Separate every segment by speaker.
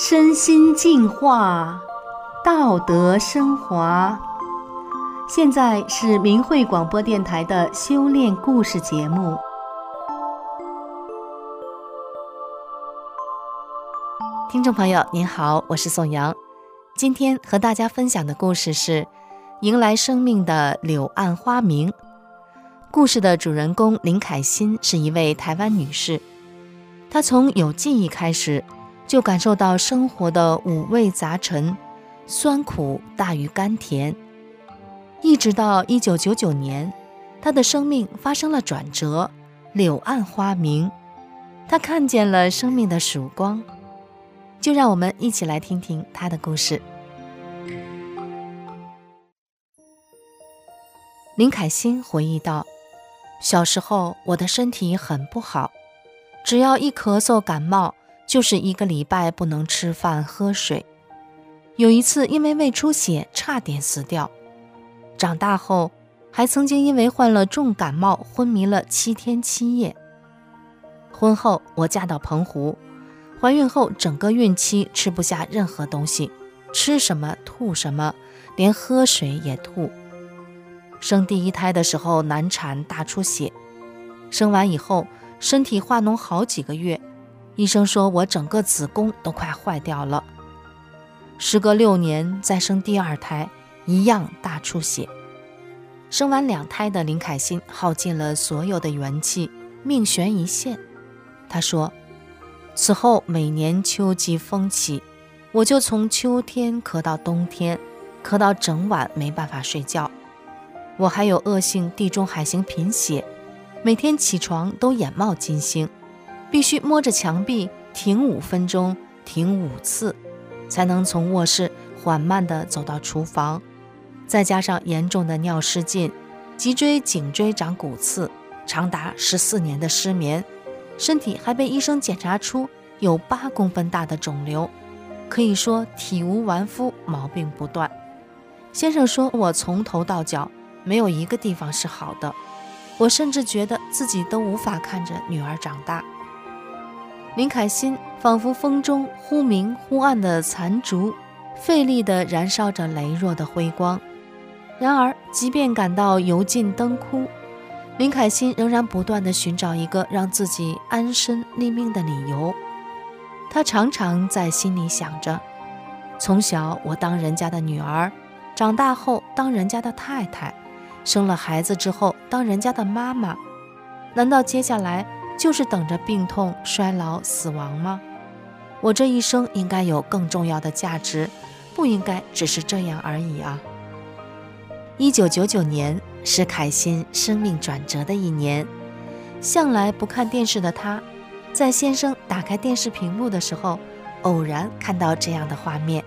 Speaker 1: 身心净化，道德升华。现在是明慧广播电台的修炼故事节目。听众朋友，您好，我是宋阳。今天和大家分享的故事是《迎来生命的柳暗花明》。故事的主人公林凯欣是一位台湾女士，她从有记忆开始。就感受到生活的五味杂陈，酸苦大于甘甜。一直到一九九九年，他的生命发生了转折，柳暗花明，他看见了生命的曙光。就让我们一起来听听他的故事。林凯欣回忆道：“小时候我的身体很不好，只要一咳嗽感冒。”就是一个礼拜不能吃饭喝水，有一次因为胃出血差点死掉。长大后还曾经因为患了重感冒昏迷了七天七夜。婚后我嫁到澎湖，怀孕后整个孕期吃不下任何东西，吃什么吐什么，连喝水也吐。生第一胎的时候难产大出血，生完以后身体化脓好几个月。医生说我整个子宫都快坏掉了。时隔六年再生第二胎，一样大出血。生完两胎的林凯欣耗尽了所有的元气，命悬一线。他说：“此后每年秋季风起，我就从秋天咳到冬天，咳到整晚没办法睡觉。我还有恶性地中海型贫血，每天起床都眼冒金星。”必须摸着墙壁停五分钟，停五次，才能从卧室缓慢地走到厨房。再加上严重的尿失禁，脊椎、颈椎长骨刺，长达十四年的失眠，身体还被医生检查出有八公分大的肿瘤，可以说体无完肤，毛病不断。先生说我从头到脚没有一个地方是好的，我甚至觉得自己都无法看着女儿长大。林凯欣仿佛风中忽明忽暗的残烛，费力地燃烧着羸弱的辉光。然而，即便感到油尽灯枯，林凯欣仍然不断地寻找一个让自己安身立命的理由。他常常在心里想着：从小我当人家的女儿，长大后当人家的太太，生了孩子之后当人家的妈妈，难道接下来？就是等着病痛、衰老、死亡吗？我这一生应该有更重要的价值，不应该只是这样而已啊！一九九九年是凯欣生命转折的一年。向来不看电视的他，在先生打开电视屏幕的时候，偶然看到这样的画面：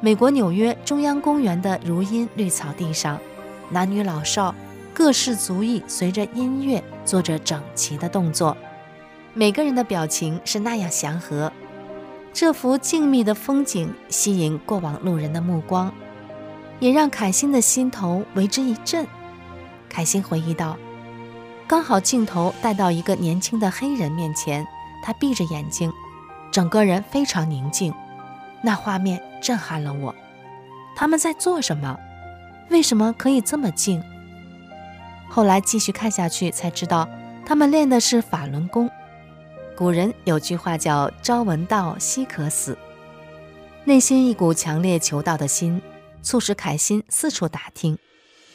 Speaker 1: 美国纽约中央公园的如茵绿草地上，男女老少。各式足艺随着音乐做着整齐的动作，每个人的表情是那样祥和。这幅静谧的风景吸引过往路人的目光，也让凯欣的心头为之一震。凯欣回忆道：“刚好镜头带到一个年轻的黑人面前，他闭着眼睛，整个人非常宁静。那画面震撼了我。他们在做什么？为什么可以这么静？”后来继续看下去，才知道他们练的是法轮功。古人有句话叫“朝闻道，夕可死”。内心一股强烈求道的心，促使凯欣四处打听，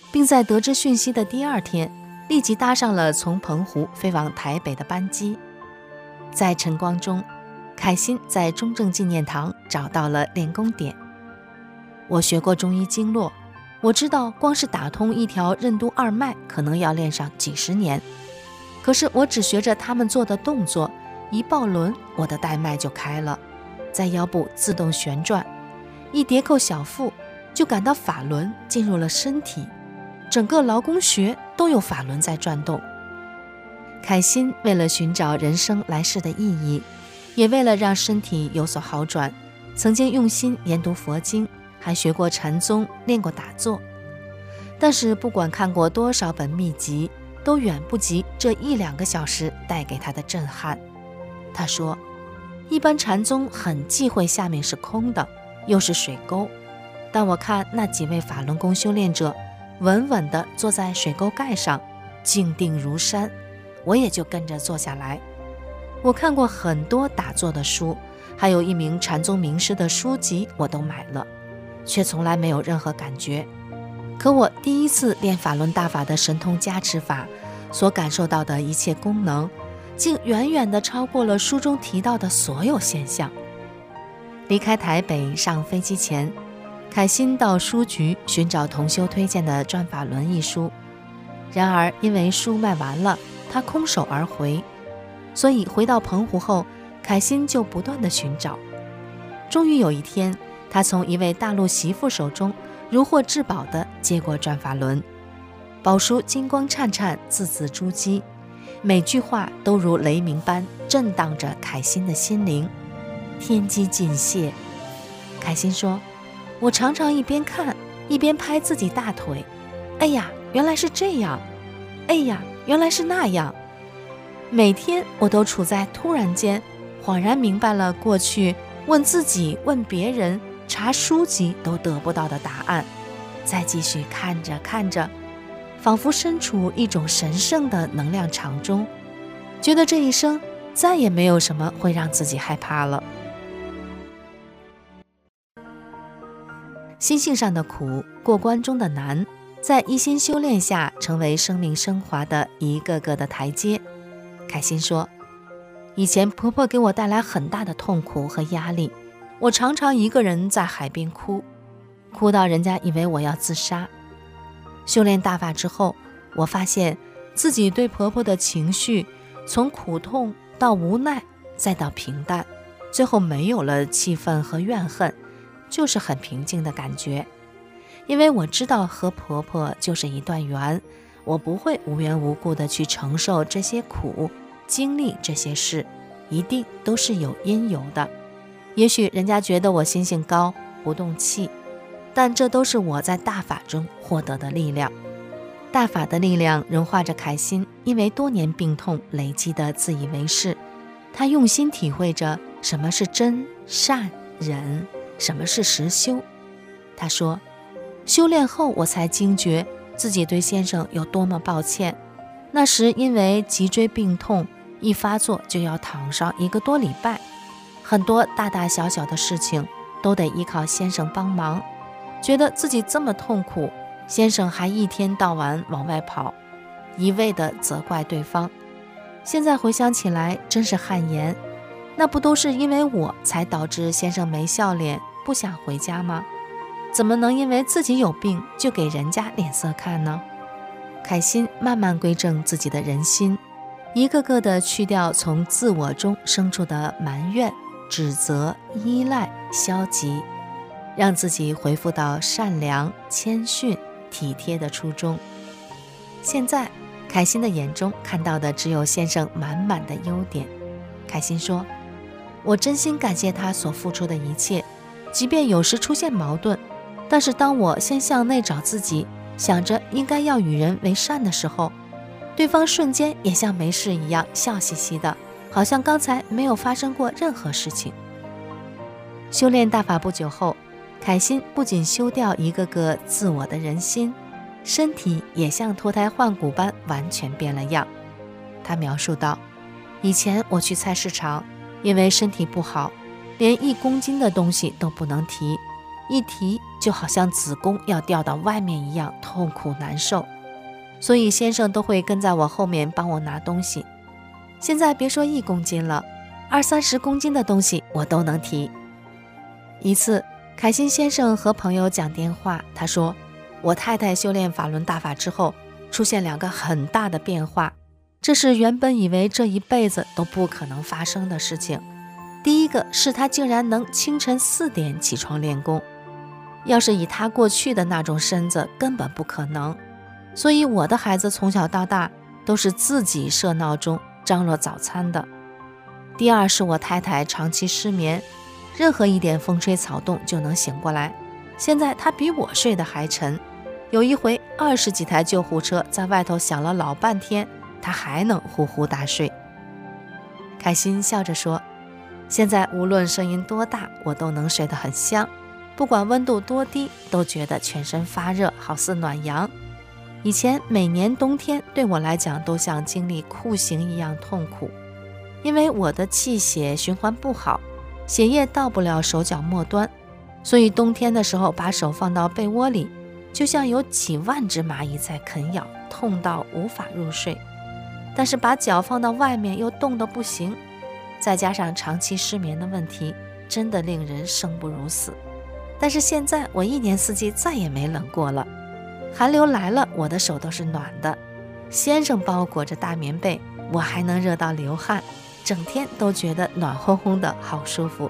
Speaker 1: 并在得知讯息的第二天，立即搭上了从澎湖飞往台北的班机。在晨光中，凯欣在中正纪念堂找到了练功点。我学过中医经络。我知道，光是打通一条任督二脉，可能要练上几十年。可是我只学着他们做的动作，一抱轮，我的带脉就开了，在腰部自动旋转，一叠扣小腹，就感到法轮进入了身体，整个劳宫穴都有法轮在转动。凯欣为了寻找人生来世的意义，也为了让身体有所好转，曾经用心研读佛经。还学过禅宗，练过打坐，但是不管看过多少本秘籍，都远不及这一两个小时带给他的震撼。他说：“一般禅宗很忌讳下面是空的，又是水沟，但我看那几位法轮功修炼者稳稳地坐在水沟盖上，静定如山，我也就跟着坐下来。我看过很多打坐的书，还有一名禅宗名师的书籍，我都买了，却从来没有任何感觉。可我第一次练法轮大法的神通加持法，所感受到的一切功能。竟远远地超过了书中提到的所有现象。离开台北上飞机前，凯欣到书局寻找同修推荐的《转法轮》一书，然而因为书卖完了，他空手而回。所以回到澎湖后，凯欣就不断地寻找。终于有一天，他从一位大陆媳妇手中如获至宝地接过《转法轮》，宝书金光灿灿，字字珠玑。每句话都如雷鸣般震荡着凯欣的心灵，天机尽泄。凯欣说：“我常常一边看一边拍自己大腿，哎呀，原来是这样！哎呀，原来是那样！每天我都处在突然间恍然明白了过去问自己、问别人、查书籍都得不到的答案，再继续看着看着。”仿佛身处一种神圣的能量场中，觉得这一生再也没有什么会让自己害怕了。心性上的苦，过关中的难，在一心修炼下，成为生命升华的一个个的台阶。凯欣说：“以前婆婆给我带来很大的痛苦和压力，我常常一个人在海边哭，哭到人家以为我要自杀。”修炼大法之后，我发现自己对婆婆的情绪，从苦痛到无奈，再到平淡，最后没有了气愤和怨恨，就是很平静的感觉。因为我知道和婆婆就是一段缘，我不会无缘无故的去承受这些苦，经历这些事，一定都是有因由的。也许人家觉得我心性高，不动气。但这都是我在大法中获得的力量，大法的力量融化着凯欣因为多年病痛累积的自以为是。他用心体会着什么是真善忍，什么是实修。他说：“修炼后，我才惊觉自己对先生有多么抱歉。那时因为脊椎病痛，一发作就要躺上一个多礼拜，很多大大小小的事情都得依靠先生帮忙。”觉得自己这么痛苦，先生还一天到晚往外跑，一味地责怪对方。现在回想起来，真是汗颜。那不都是因为我才导致先生没笑脸，不想回家吗？怎么能因为自己有病就给人家脸色看呢？凯欣慢慢归正自己的人心，一个个的去掉从自我中生出的埋怨、指责、依赖、消极。让自己恢复到善良、谦逊、体贴的初衷。现在，凯欣的眼中看到的只有先生满满的优点。凯欣说：“我真心感谢他所付出的一切，即便有时出现矛盾，但是当我先向内找自己，想着应该要与人为善的时候，对方瞬间也像没事一样笑嘻嘻的，好像刚才没有发生过任何事情。”修炼大法不久后。凯欣不仅修掉一个个自我的人心，身体也像脱胎换骨般完全变了样。他描述道：“以前我去菜市场，因为身体不好，连一公斤的东西都不能提，一提就好像子宫要掉到外面一样，痛苦难受。所以先生都会跟在我后面帮我拿东西。现在别说一公斤了，二三十公斤的东西我都能提。一次。”凯欣先生和朋友讲电话，他说：“我太太修炼法轮大法之后，出现两个很大的变化，这是原本以为这一辈子都不可能发生的事情。第一个是她竟然能清晨四点起床练功，要是以她过去的那种身子，根本不可能。所以我的孩子从小到大都是自己设闹钟、张罗早餐的。第二是我太太长期失眠。”任何一点风吹草动就能醒过来。现在她比我睡得还沉。有一回，二十几台救护车在外头响了老半天，她还能呼呼大睡。凯欣笑着说：“现在无论声音多大，我都能睡得很香。不管温度多低，都觉得全身发热，好似暖阳。以前每年冬天对我来讲都像经历酷刑一样痛苦，因为我的气血循环不好，血液到不了手脚末端，所以冬天的时候把手放到被窝里，就像有几万只蚂蚁在啃咬，痛到无法入睡。但是把脚放到外面又冻得不行，再加上长期失眠的问题，真的令人生不如死。但是现在我一年四季再也没冷过了。寒流来了，我的手都是暖的。先生包裹着大棉被，我还能热到流汗，整天都觉得暖烘烘的，好舒服。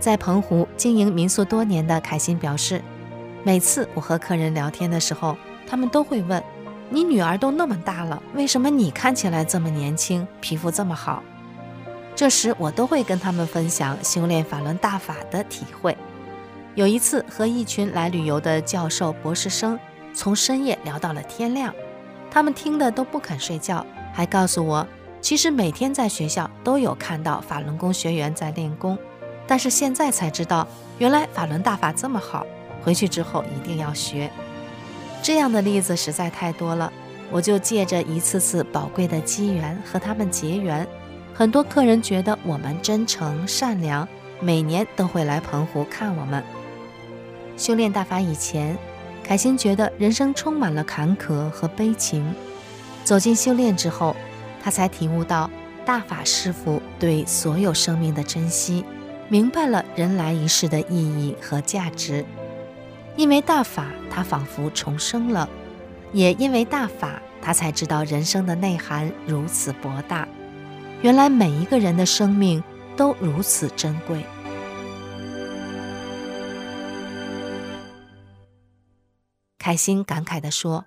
Speaker 1: 在澎湖经营民宿多年的凯欣表示，每次我和客人聊天的时候，他们都会问：“你女儿都那么大了，为什么你看起来这么年轻，皮肤这么好？”这时我都会跟他们分享修炼法轮大法的体会。有一次和一群来旅游的教授、博士生从深夜聊到了天亮，他们听的都不肯睡觉，还告诉我，其实每天在学校都有看到法轮功学员在练功，但是现在才知道，原来法轮大法这么好，回去之后一定要学。这样的例子实在太多了，我就借着一次次宝贵的机缘和他们结缘，很多客人觉得我们真诚善良，每年都会来澎湖看我们。修炼大法以前，凯欣觉得人生充满了坎坷和悲情。走进修炼之后，他才体悟到大法师傅对所有生命的珍惜，明白了人来一世的意义和价值。因为大法，他仿佛重生了；也因为大法，他才知道人生的内涵如此博大。原来每一个人的生命都如此珍贵。凯心感慨地说：“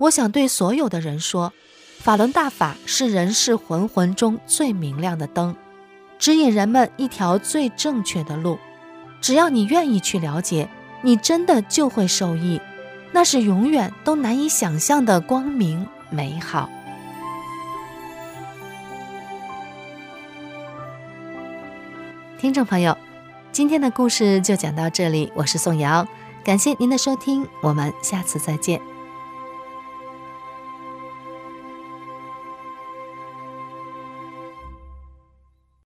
Speaker 1: 我想对所有的人说，法轮大法是人世魂魂中最明亮的灯，指引人们一条最正确的路。只要你愿意去了解，你真的就会受益，那是永远都难以想象的光明美好。”听众朋友，今天的故事就讲到这里，我是宋瑶。感谢您的收听，我们下次再见。